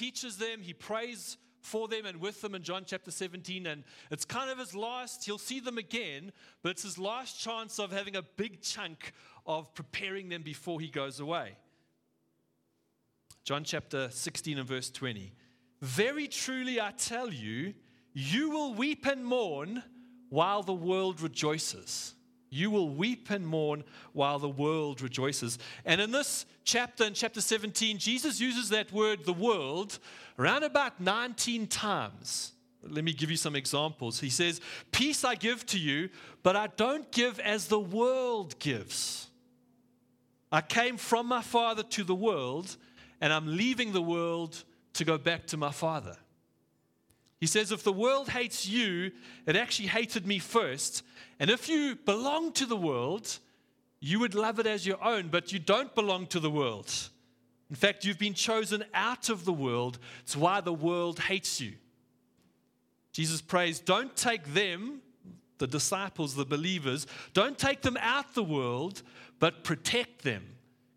teaches them, he prays for them and with them in John chapter 17. And it's kind of his last, he'll see them again, but it's his last chance of having a big chunk of preparing them before he goes away. John chapter 16 and verse 20. Very truly I tell you, you will weep and mourn while the world rejoices. You will weep and mourn while the world rejoices. And in this chapter, in chapter 17, Jesus uses that word, the world, around about 19 times. Let me give you some examples. He says, Peace I give to you, but I don't give as the world gives. I came from my Father to the world, and I'm leaving the world to go back to my Father. He says, If the world hates you, it actually hated me first. And if you belong to the world, you would love it as your own, but you don't belong to the world. In fact, you've been chosen out of the world. It's why the world hates you. Jesus prays, Don't take them, the disciples, the believers, don't take them out the world, but protect them.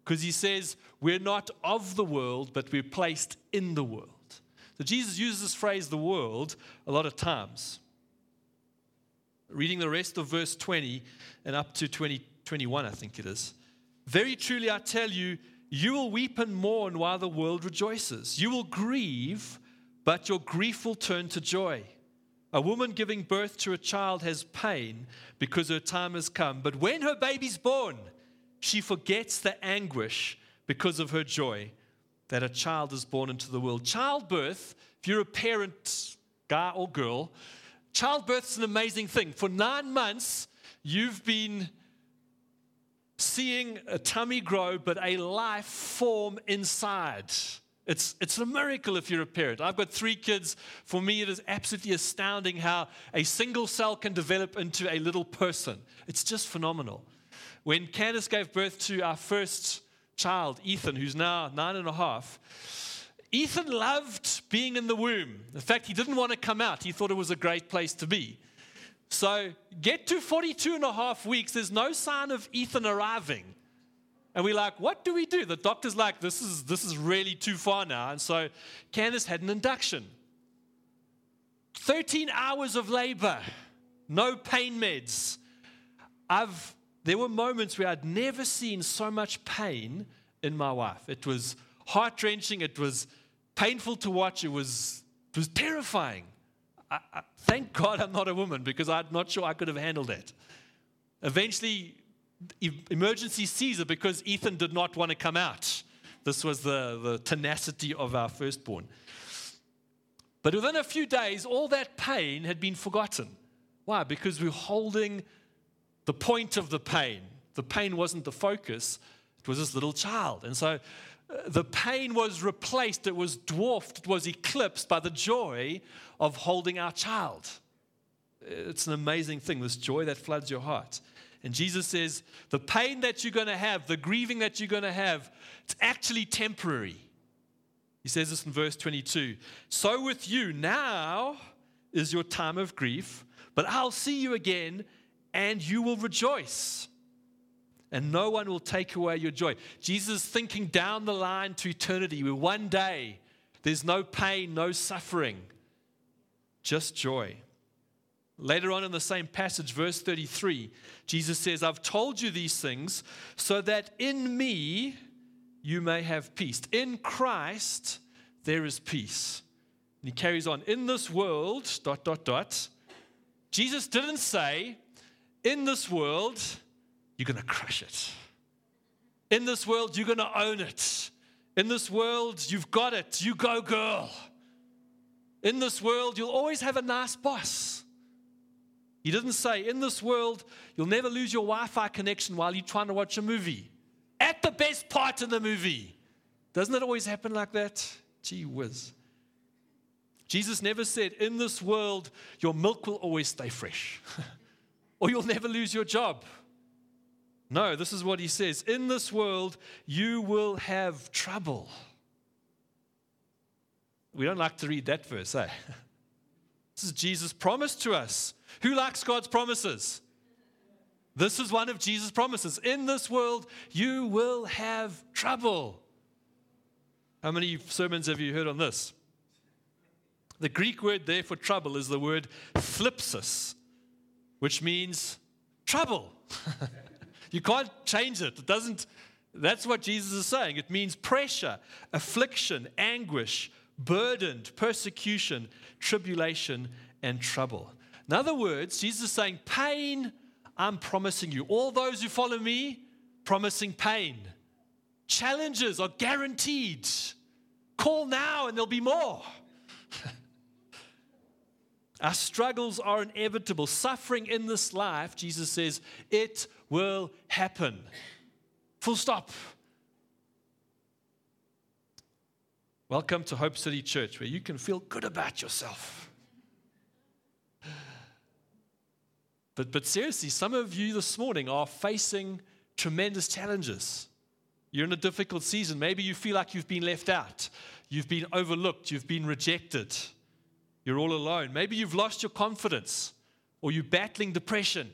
Because he says, We're not of the world, but we're placed in the world. So Jesus uses this phrase, the world, a lot of times. Reading the rest of verse 20 and up to 20, 21, I think it is. Very truly, I tell you, you will weep and mourn while the world rejoices. You will grieve, but your grief will turn to joy. A woman giving birth to a child has pain because her time has come. But when her baby's born, she forgets the anguish because of her joy that a child is born into the world. Childbirth, if you're a parent, guy or girl, childbirth is an amazing thing. For nine months, you've been seeing a tummy grow, but a life form inside. It's, it's a miracle if you're a parent. I've got three kids. For me, it is absolutely astounding how a single cell can develop into a little person. It's just phenomenal. When Candace gave birth to our first child, Ethan, who's now nine and a half, Ethan loved being in the womb. In fact, he didn't want to come out, he thought it was a great place to be. So, get to 42 and a half weeks, there's no sign of Ethan arriving. And we're like, what do we do? The doctor's like, this is, this is really too far now. And so Candace had an induction. 13 hours of labor, no pain meds. I've there were moments where I'd never seen so much pain in my wife. It was heart wrenching, it was painful to watch, it was, it was terrifying. I, I, thank God I'm not a woman because I'm not sure I could have handled it. Eventually, emergency Caesar because Ethan did not want to come out. This was the, the tenacity of our firstborn. But within a few days, all that pain had been forgotten. Why? Because we're holding the point of the pain. The pain wasn't the focus, it was this little child. And so uh, the pain was replaced, it was dwarfed, it was eclipsed by the joy of holding our child. It's an amazing thing, this joy that floods your heart. And Jesus says, the pain that you're going to have, the grieving that you're going to have, it's actually temporary. He says this in verse 22 So with you, now is your time of grief, but I'll see you again and you will rejoice. And no one will take away your joy. Jesus is thinking down the line to eternity where one day there's no pain, no suffering, just joy. Later on in the same passage, verse 33, Jesus says, I've told you these things so that in me you may have peace. In Christ there is peace. And he carries on, in this world, dot, dot, dot. Jesus didn't say, in this world, you're going to crush it. In this world, you're going to own it. In this world, you've got it. You go, girl. In this world, you'll always have a nice boss. He didn't say, in this world, you'll never lose your Wi Fi connection while you're trying to watch a movie. At the best part in the movie. Doesn't it always happen like that? Gee whiz. Jesus never said, in this world, your milk will always stay fresh. or you'll never lose your job. No, this is what he says In this world, you will have trouble. We don't like to read that verse, eh? This is Jesus' promise to us. Who likes God's promises? This is one of Jesus' promises. In this world, you will have trouble. How many sermons have you heard on this? The Greek word there for trouble is the word thlipsis, which means trouble. you can't change it. It doesn't, that's what Jesus is saying. It means pressure, affliction, anguish, burdened, persecution, tribulation, and trouble. In other words, Jesus is saying, Pain, I'm promising you. All those who follow me, promising pain. Challenges are guaranteed. Call now and there'll be more. Our struggles are inevitable. Suffering in this life, Jesus says, it will happen. Full stop. Welcome to Hope City Church, where you can feel good about yourself. But, but seriously, some of you this morning are facing tremendous challenges. You're in a difficult season. Maybe you feel like you've been left out, you've been overlooked, you've been rejected. You're all alone. Maybe you've lost your confidence or you're battling depression.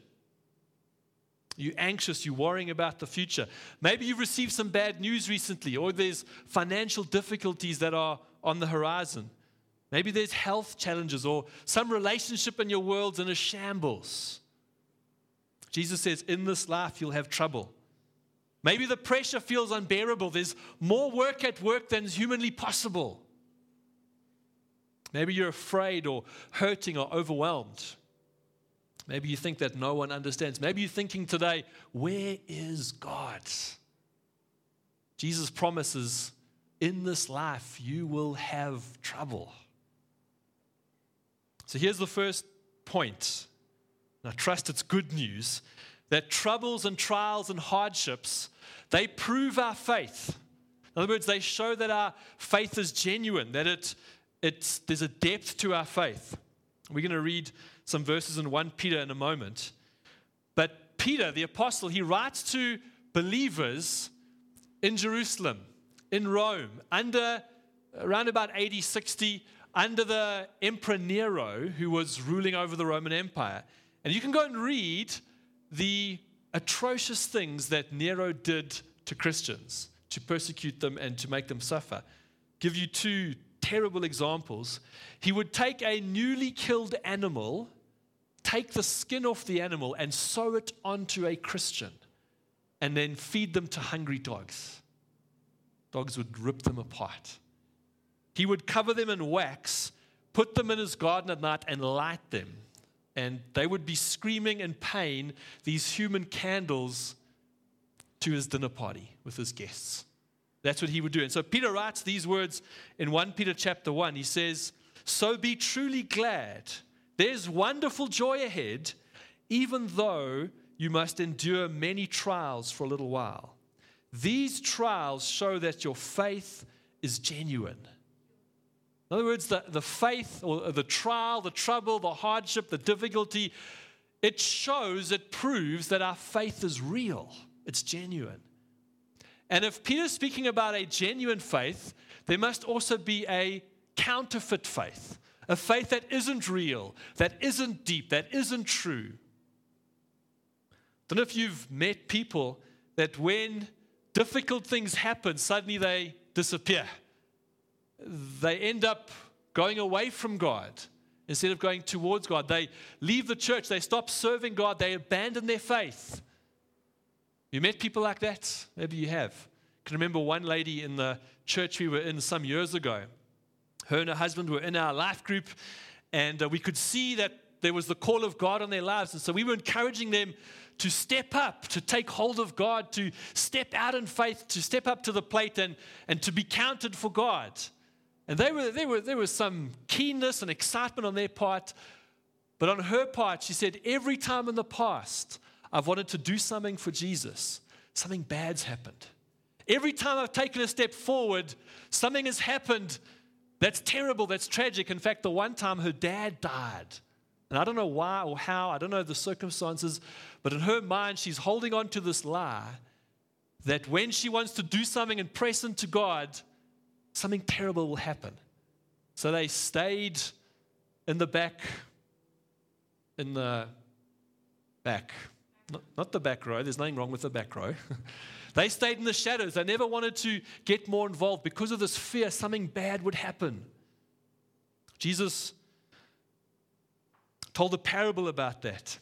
You're anxious, you're worrying about the future. Maybe you've received some bad news recently, or there's financial difficulties that are on the horizon. Maybe there's health challenges, or some relationship in your world's in a shambles. Jesus says, In this life, you'll have trouble. Maybe the pressure feels unbearable. There's more work at work than is humanly possible. Maybe you're afraid or hurting or overwhelmed. Maybe you think that no one understands. Maybe you're thinking today, where is God? Jesus promises, in this life, you will have trouble. So here's the first point. And I trust it's good news that troubles and trials and hardships, they prove our faith. In other words, they show that our faith is genuine, that it it's, there's a depth to our faith. We're going to read some verses in 1 Peter in a moment. But Peter, the apostle, he writes to believers in Jerusalem, in Rome, under around about 80, 60, under the Emperor Nero, who was ruling over the Roman Empire. And you can go and read the atrocious things that Nero did to Christians to persecute them and to make them suffer. Give you two terrible examples, he would take a newly killed animal, take the skin off the animal, and sew it onto a Christian, and then feed them to hungry dogs. Dogs would rip them apart. He would cover them in wax, put them in his garden at night, and light them. And they would be screaming in pain, these human candles, to his dinner party with his guests. That's what he would do. And so Peter writes these words in 1 Peter chapter 1. He says, So be truly glad. There's wonderful joy ahead, even though you must endure many trials for a little while. These trials show that your faith is genuine. In other words, the, the faith or the trial, the trouble, the hardship, the difficulty, it shows, it proves that our faith is real, it's genuine. And if Peter's speaking about a genuine faith, there must also be a counterfeit faith, a faith that isn't real, that isn't deep, that isn't true. Don't know if you've met people that when difficult things happen, suddenly they disappear. They end up going away from God instead of going towards God. They leave the church, they stop serving God, they abandon their faith. You met people like that? Maybe you have. I can remember one lady in the church we were in some years ago. Her and her husband were in our life group, and uh, we could see that there was the call of God on their lives. And so we were encouraging them to step up, to take hold of God, to step out in faith, to step up to the plate and, and to be counted for God. And they were, they were, there was some keenness and excitement on their part. But on her part, she said, Every time in the past I've wanted to do something for Jesus, something bad's happened. Every time I've taken a step forward, something has happened that's terrible, that's tragic. In fact, the one time her dad died. And I don't know why or how, I don't know the circumstances, but in her mind, she's holding on to this lie that when she wants to do something and press into God, something terrible will happen. So they stayed in the back, in the back, not, the back row, there's nothing wrong with the back row. They stayed in the shadows. They never wanted to get more involved because of this fear something bad would happen. Jesus told a parable about that.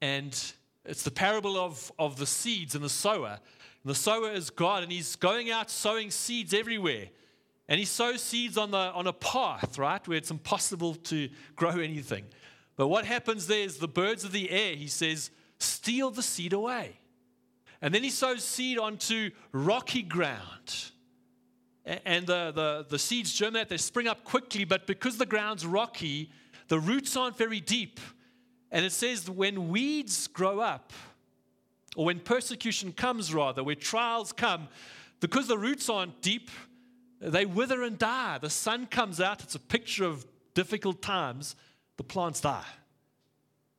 And it's the parable of, of the seeds and the sower. And the sower is God, and he's going out sowing seeds everywhere. And he sows seeds on, the, on a path, right, where it's impossible to grow anything. But what happens there is the birds of the air, he says, steal the seed away. And then he sows seed onto rocky ground. And the, the, the seeds germinate, they spring up quickly, but because the ground's rocky, the roots aren't very deep. And it says when weeds grow up, or when persecution comes, rather, where trials come, because the roots aren't deep, they wither and die. The sun comes out, it's a picture of difficult times, the plants die.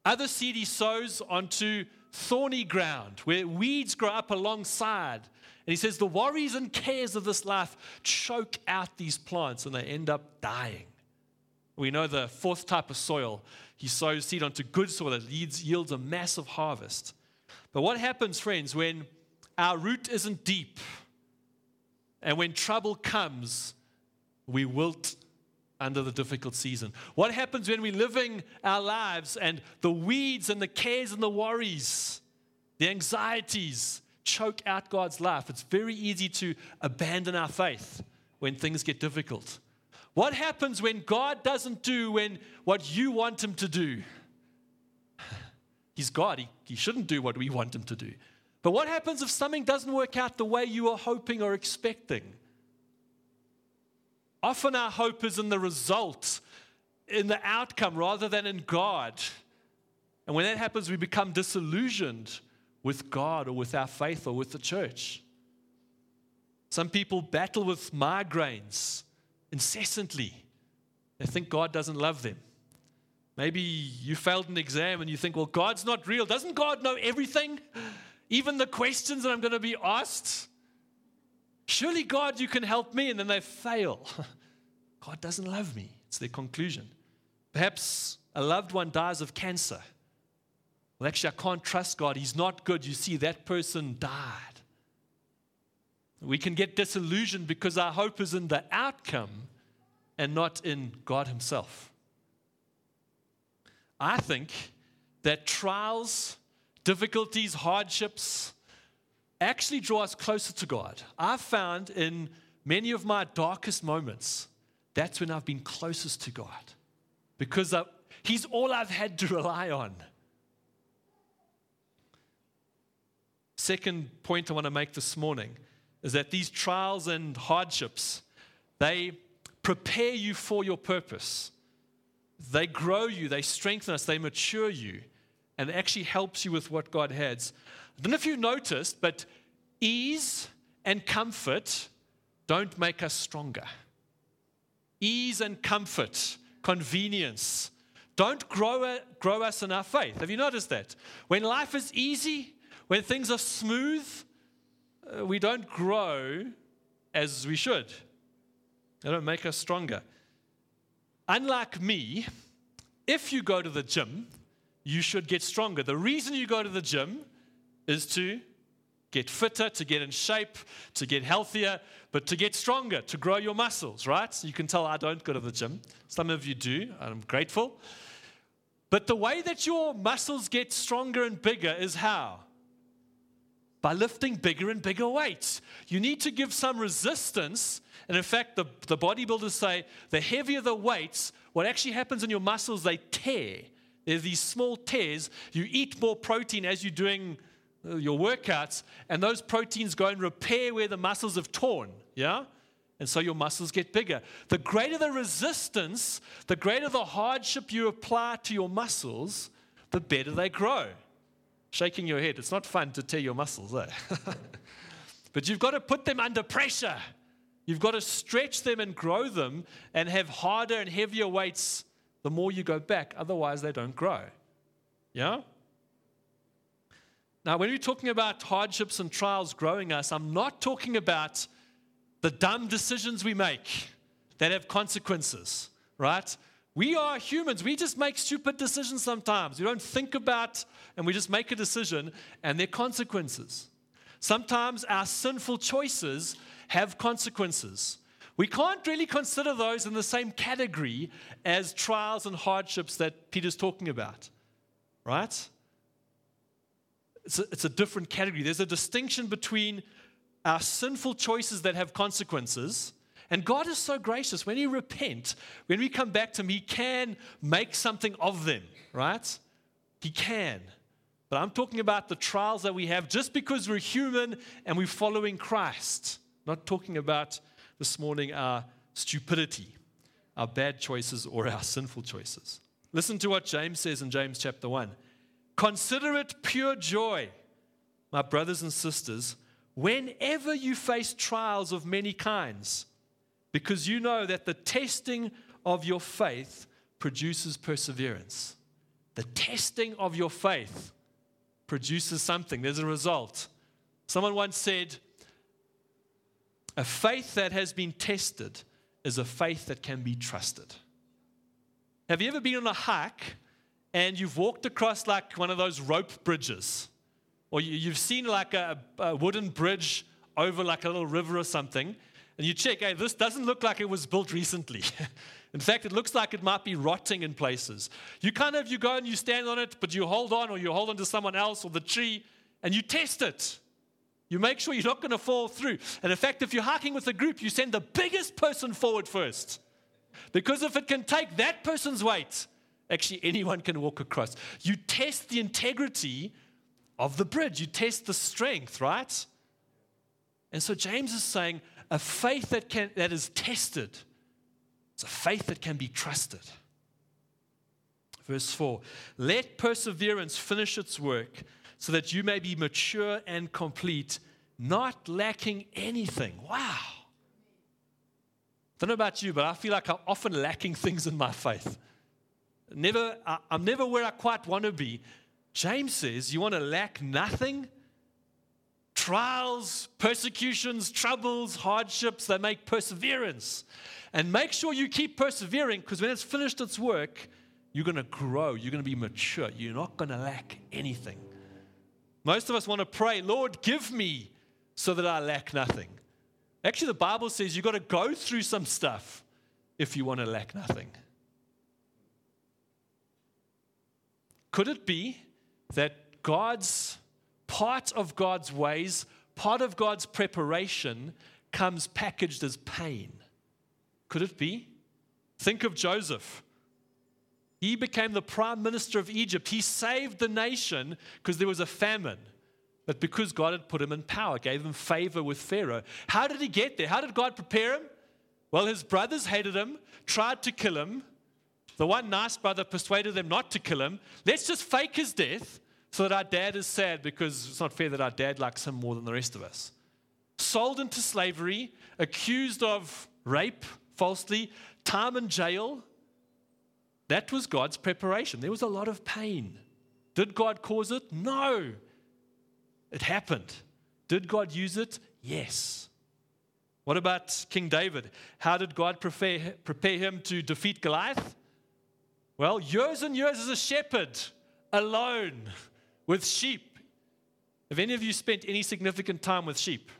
Other seed he sows onto thorny ground where weeds grow up alongside. And he says the worries and cares of this life choke out these plants and they end up dying. We know the fourth type of soil. He sows seed onto good soil that yields, yields a massive harvest. But what happens, friends, when our root isn't deep and when trouble comes, we wilt under the difficult season? What happens when we're living our lives and the weeds and the cares and the worries, the anxieties choke out God's life? It's very easy to abandon our faith when things get difficult. What happens when God doesn't do when what you want him to do? He's God. He, he shouldn't do what we want him to do. But what happens if something doesn't work out the way you are hoping or expecting? Often our hope is in the result, in the outcome, rather than in God. And when that happens, we become disillusioned with God or with our faith or with the church. Some people battle with migraines incessantly. They think God doesn't love them. Maybe you failed an exam and you think, well, God's not real. Doesn't God know everything? Even the questions that I'm going to be asked? Surely, God, you can help me. And then they fail. God doesn't love me. It's their conclusion. Perhaps a loved one dies of cancer. Well, actually, I can't trust God. He's not good. You see, that person died. We can get disillusioned because our hope is in the outcome and not in God Himself. I think that trials, difficulties, hardships actually draw us closer to God. I've found in many of my darkest moments, that's when I've been closest to God because I, He's all I've had to rely on. Second point I want to make this morning is that these trials and hardships, they prepare you for your purpose. They grow you, they strengthen us, they mature you, and it actually helps you with what God has. I don't know if you noticed, but ease and comfort don't make us stronger. Ease and comfort, convenience, don't grow, grow us in our faith. Have you noticed that? When life is easy, when things are smooth, uh, we don't grow as we should. They don't make us stronger. Unlike me, if you go to the gym, you should get stronger. The reason you go to the gym is to get fitter, to get in shape, to get healthier, but to get stronger, to grow your muscles, right? You can tell I don't go to the gym. Some of you do. and I'm grateful. But the way that your muscles get stronger and bigger is how? by lifting bigger and bigger weights. You need to give some resistance. And in fact, the, the bodybuilders say the heavier the weights, what actually happens in your muscles, they tear. There's these small tears. You eat more protein as you're doing your workouts, and those proteins go and repair where the muscles have torn. Yeah? And so your muscles get bigger. The greater the resistance, the greater the hardship you apply to your muscles, the better they grow shaking your head. It's not fun to tear your muscles, eh? but you've got to put them under pressure. You've got to stretch them and grow them and have harder and heavier weights the more you go back. Otherwise, they don't grow. Yeah? Now, when we're talking about hardships and trials growing us, I'm not talking about the dumb decisions we make that have consequences, right? We are humans. We just make stupid decisions sometimes. We don't think about, and we just make a decision, and there are consequences. Sometimes our sinful choices have consequences. We can't really consider those in the same category as trials and hardships that Peter's talking about, right? It's a, it's a different category. There's a distinction between our sinful choices that have consequences. And God is so gracious. When you repent, when we come back to Him, He can make something of them, right? He can. But I'm talking about the trials that we have just because we're human and we're following Christ. Not talking about this morning our stupidity, our bad choices, or our sinful choices. Listen to what James says in James chapter 1. Consider it pure joy, my brothers and sisters, whenever you face trials of many kinds, because you know that the testing of your faith produces perseverance. The testing of your faith produces something, there's a result. Someone once said, a faith that has been tested is a faith that can be trusted. Have you ever been on a hike and you've walked across like one of those rope bridges? Or you, have seen like a, a wooden bridge over like a little river or something, and you check, hey, this doesn't look like it was built recently. in fact, it looks like it might be rotting in places. You kind of you go and you stand on it, but you hold on or you hold on to someone else or the tree, and you test it. You make sure you're not going to fall through. And in fact, if you're hiking with a group, you send the biggest person forward first. Because if it can take that person's weight, actually anyone can walk across. You test the integrity of the bridge, you test the strength, right? And so James is saying a faith that, can, that is tested, it's a faith that can be trusted. Verse 4 Let perseverance finish its work so that you may be mature and complete, not lacking anything. Wow. I Don't know about you, but I feel like I'm often lacking things in my faith. Never, I'm never where I quite want to be. James says, You want to lack nothing? Trials, persecutions, troubles, hardships, they make perseverance. And make sure you keep persevering because when it's finished its work, you're going to grow. You're going to be mature. You're not going to lack anything. Most of us want to pray, Lord, give me so that I lack nothing. Actually, the Bible says you've got to go through some stuff if you want to lack nothing. Could it be that God's part of God's ways, part of God's preparation comes packaged as pain? Could it be? Think of Joseph. He became the prime minister of Egypt. He saved the nation because there was a famine. But because God had put him in power, gave him favor with Pharaoh. How did he get there? How did God prepare him? Well, his brothers hated him, tried to kill him. The one nice brother persuaded them not to kill him. Let's just fake his death so that our dad is sad because it's not fair that our dad likes him more than the rest of us. Sold into slavery, accused of rape falsely, time in jail, that was God's preparation. There was a lot of pain. Did God cause it? No. It happened. Did God use it? Yes. What about King David? How did God prepare, prepare him to defeat Goliath? Well, years and years as a shepherd, alone, with sheep. Have any of you spent any significant time with sheep?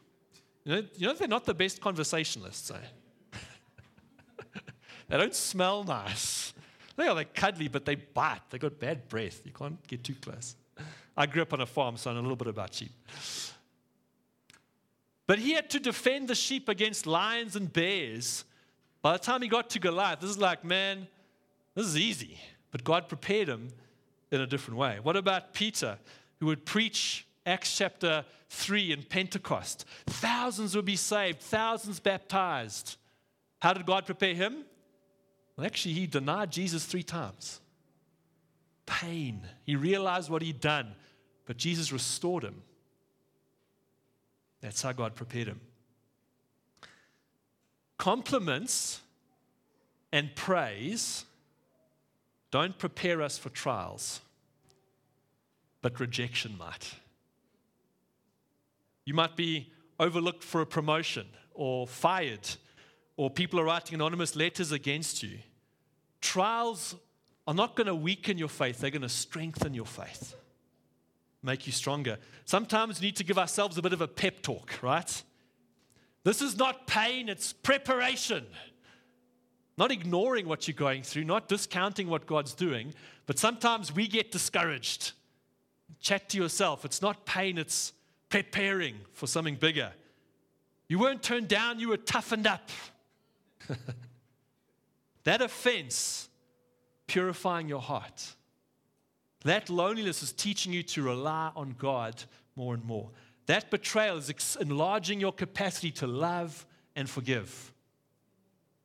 You know, you know they're not the best conversationalists, eh? they don't smell nice. They are like cuddly, but they bite. They got bad breath. You can't get too close. I grew up on a farm, so I know a little bit about sheep. But he had to defend the sheep against lions and bears. By the time he got to Goliath, this is like, man, this is easy. But God prepared him in a different way. What about Peter, who would preach Acts chapter 3 in Pentecost? Thousands would be saved, thousands baptized. How did God prepare him? Well, actually, he denied Jesus three times. Pain. He realized what he'd done, but Jesus restored him. That's how God prepared him. Compliments and praise don't prepare us for trials, but rejection might. You might be overlooked for a promotion or fired, or people are writing anonymous letters against you. Trials are not going to weaken your faith, they're going to strengthen your faith. make you stronger. Sometimes we need to give ourselves a bit of a pep talk, right? This is not pain, it's preparation. Not ignoring what you're going through, not discounting what God's doing, but sometimes we get discouraged. Chat to yourself. It's not pain, it's preparing for something bigger. You weren't turned down, you were toughened up. that offense purifying your heart. That loneliness is teaching you to rely on God more and more. That betrayal is enlarging your capacity to love and forgive.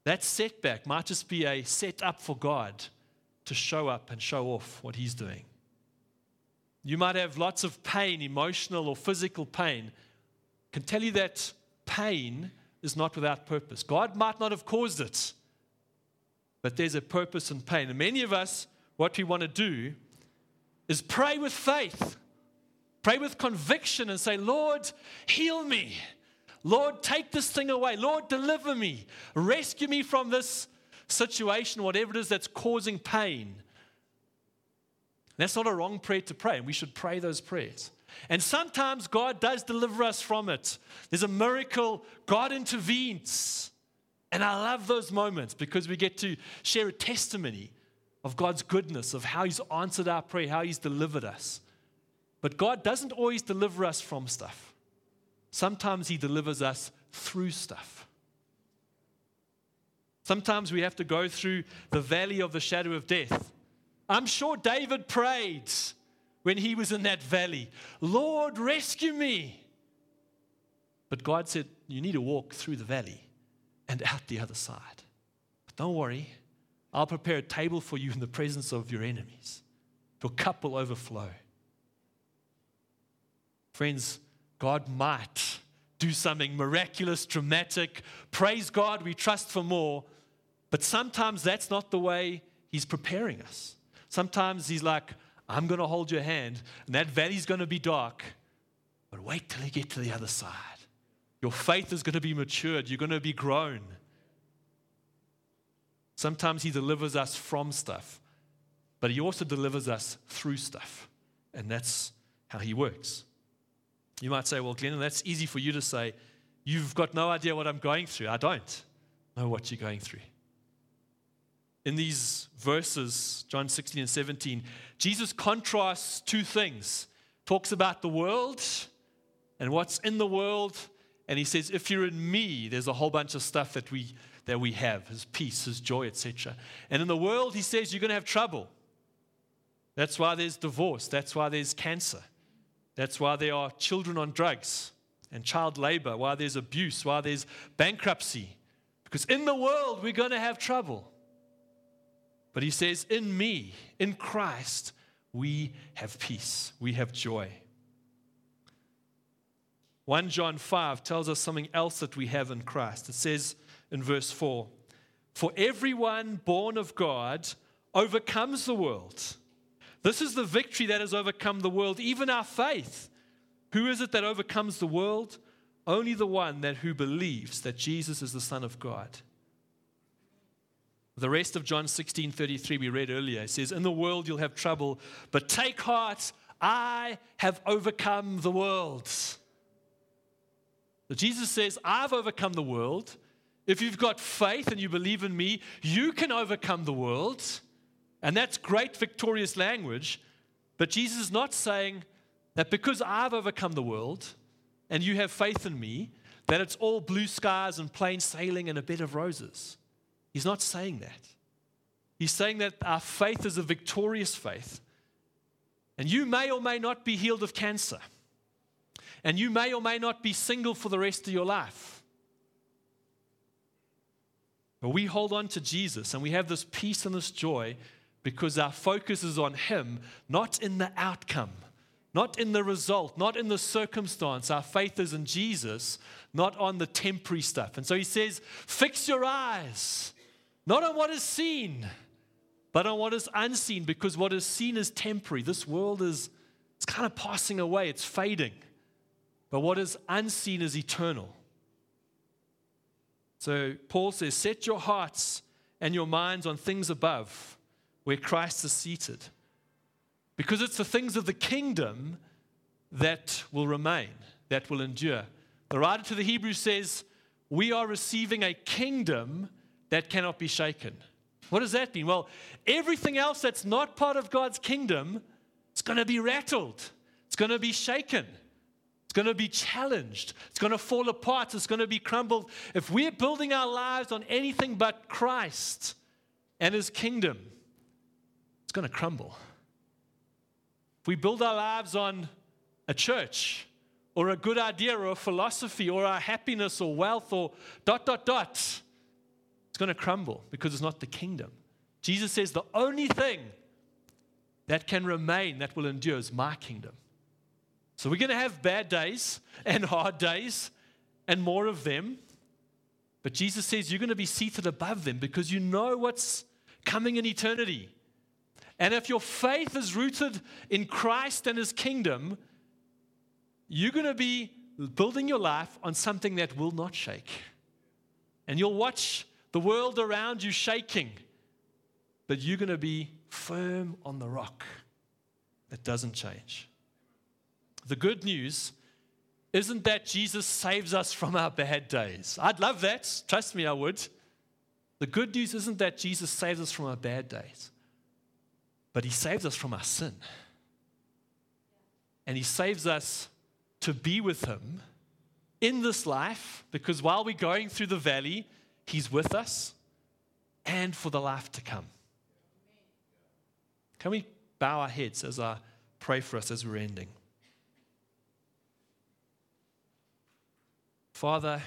That setback might just be a setup for God to show up and show off what He's doing. You might have lots of pain, emotional or physical pain. I can tell you that pain is not without purpose. God might not have caused it, but there's a purpose in pain. And many of us, what we want to do is pray with faith, pray with conviction, and say, Lord, heal me. Lord, take this thing away. Lord, deliver me. Rescue me from this situation, whatever it is that's causing pain. That's not a wrong prayer to pray, and we should pray those prayers. And sometimes God does deliver us from it. There's a miracle, God intervenes. And I love those moments because we get to share a testimony of God's goodness, of how He's answered our prayer, how He's delivered us. But God doesn't always deliver us from stuff, sometimes He delivers us through stuff. Sometimes we have to go through the valley of the shadow of death. I'm sure David prayed when he was in that valley Lord, rescue me. But God said, You need to walk through the valley and out the other side. But don't worry, I'll prepare a table for you in the presence of your enemies. Your cup will overflow. Friends, God might do something miraculous, dramatic. Praise God, we trust for more. But sometimes that's not the way He's preparing us. Sometimes He's like, I'm going to hold your hand, and that valley's going to be dark, but wait till you get to the other side. Your faith is going to be matured, you're going to be grown. Sometimes He delivers us from stuff, but He also delivers us through stuff. And that's how He works. You might say, Well, Glenn, that's easy for you to say. You've got no idea what I'm going through. I don't know what you're going through. In these verses, John 16 and 17, Jesus contrasts two things. Talks about the world and what's in the world. And he says, if you're in me, there's a whole bunch of stuff that we that we have his peace, his joy, etc. And in the world, he says you're going to have trouble. That's why there's divorce. That's why there's cancer. That's why there are children on drugs and child labor, why there's abuse, why there's bankruptcy. Because in the world, we're going to have trouble. But he says, in me, in Christ, we have peace, we have joy. 1 John 5 tells us something else that we have in Christ. It says, in verse 4 For everyone born of God overcomes the world. This is the victory that has overcome the world, even our faith. Who is it that overcomes the world? Only the one that who believes that Jesus is the Son of God. The rest of John 16 33 we read earlier says, In the world you'll have trouble, but take heart, I have overcome the world. So Jesus says, I've overcome the world. If you've got faith and you believe in me, you can overcome the world. And that's great, victorious language. But Jesus is not saying that because I've overcome the world and you have faith in me, that it's all blue skies and plain sailing and a bed of roses. He's not saying that. He's saying that our faith is a victorious faith. And you may or may not be healed of cancer. And you may or may not be single for the rest of your life. But we hold on to Jesus and we have this peace and this joy because our focus is on Him, not in the outcome, not in the result, not in the circumstance. Our faith is in Jesus, not on the temporary stuff. And so He says, Fix your eyes, not on what is seen, but on what is unseen, because what is seen is temporary. This world is it's kind of passing away, it's fading. But what is unseen is eternal. So Paul says, Set your hearts and your minds on things above, where Christ is seated. Because it's the things of the kingdom that will remain, that will endure. The writer to the Hebrews says, We are receiving a kingdom that cannot be shaken. What does that mean? Well, everything else that's not part of God's kingdom is going to be rattled, it's going to be shaken. It's going to be challenged. It's going to fall apart. It's going to be crumbled. If we're building our lives on anything but Christ and His kingdom, going to crumble. If we build our lives on a church or a good idea or a philosophy or our happiness or wealth or dot, dot, dot, it's going to crumble because it's not the kingdom. Jesus says the only thing that can remain, that will endure, is my kingdom. So we're going to have bad days and hard days and more of them. But Jesus says you're going to be seated above them because you know what's coming in eternity. And if your faith is rooted in Christ and his kingdom, you're going to be building your life on something that will not shake. And you'll watch the world around you shaking, but you're going to be firm on the rock that doesn't change. The good news isn't that Jesus saves us from our bad days. I'd love that. Trust me, I would. The good news isn't that Jesus saves us from our bad days but He saves us from our sin. And He saves us to be with Him in this life, because while we're going through the valley, He's with us and for the life to come. Can we bow our heads as I pray for us as we're ending? Father,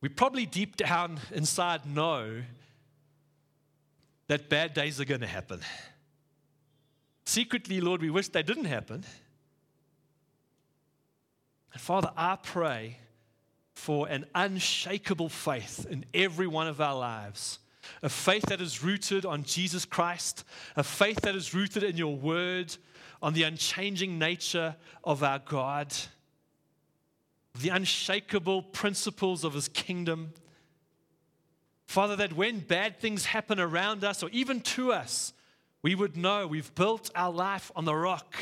we probably deep down inside know that bad days are going to happen. Secretly, Lord, we wish they didn't happen. And Father, I pray for an unshakable faith in every one of our lives. A faith that is rooted on Jesus Christ, a faith that is rooted in your word, on the unchanging nature of our God, the unshakable principles of his kingdom. Father, that when bad things happen around us or even to us, we would know we've built our life on the rock.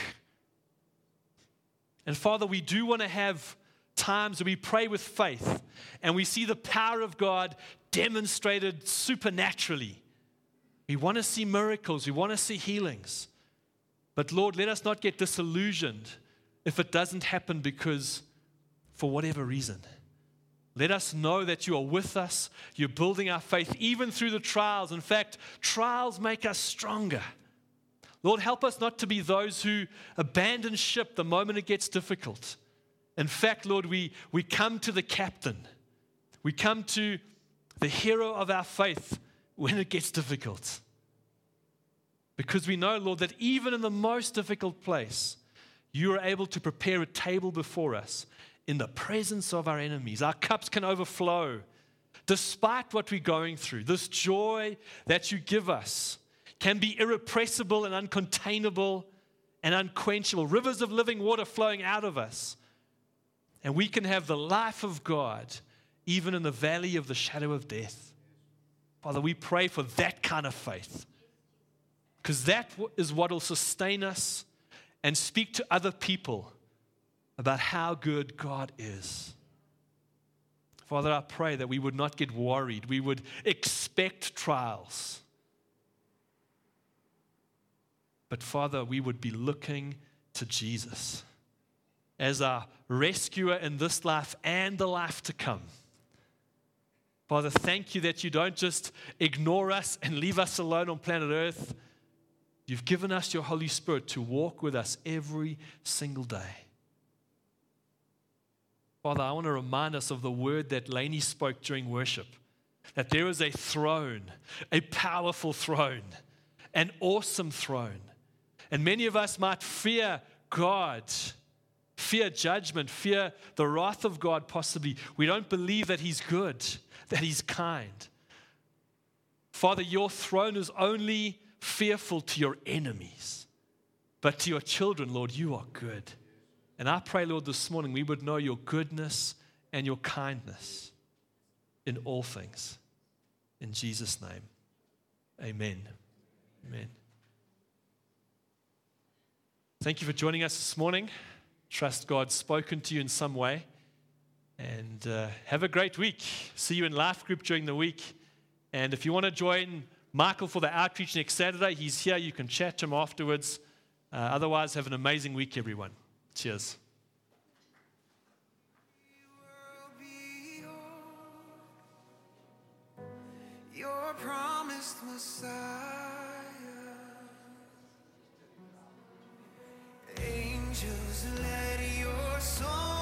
And Father, we do want to have times where we pray with faith and we see the power of God demonstrated supernaturally. We want to see miracles, we want to see healings. But Lord, let us not get disillusioned if it doesn't happen because, for whatever reason. Let us know that you are with us. You're building our faith even through the trials. In fact, trials make us stronger. Lord, help us not to be those who abandon ship the moment it gets difficult. In fact, Lord, we, we come to the captain, we come to the hero of our faith when it gets difficult. Because we know, Lord, that even in the most difficult place, you are able to prepare a table before us in the presence of our enemies. Our cups can overflow. Despite what we're going through, this joy that you give us can be irrepressible and uncontainable and unquenchable. Rivers of living water flowing out of us. And we can have the life of God even in the valley of the shadow of death. Father, we pray for that kind of faith because that is what will sustain us and speak to other people about how good God is. Father, I pray that we would not get worried. We would expect trials. But Father, we would be looking to Jesus as our rescuer in this life and the life to come. Father, thank you that you don't just ignore us and leave us alone on planet Earth. You've given us your Holy Spirit to walk with us every single day. Father, I want to remind us of the word that Laney spoke during worship that there is a throne, a powerful throne, an awesome throne. And many of us might fear God, fear judgment, fear the wrath of God, possibly. We don't believe that He's good, that He's kind. Father, your throne is only fearful to your enemies, but to your children, Lord, you are good. And I pray, Lord, this morning we would know your goodness and your kindness in all things. In Jesus' name, amen. Amen. Thank you for joining us this morning. Trust God's spoken to you in some way. And uh, have a great week. See you in Life Group during the week. And if you want to join Michael for the outreach next Saturday, he's here. You can chat to him afterwards. Uh, otherwise, have an amazing week, everyone. Cheers. your promised Messiah. Angels, let your.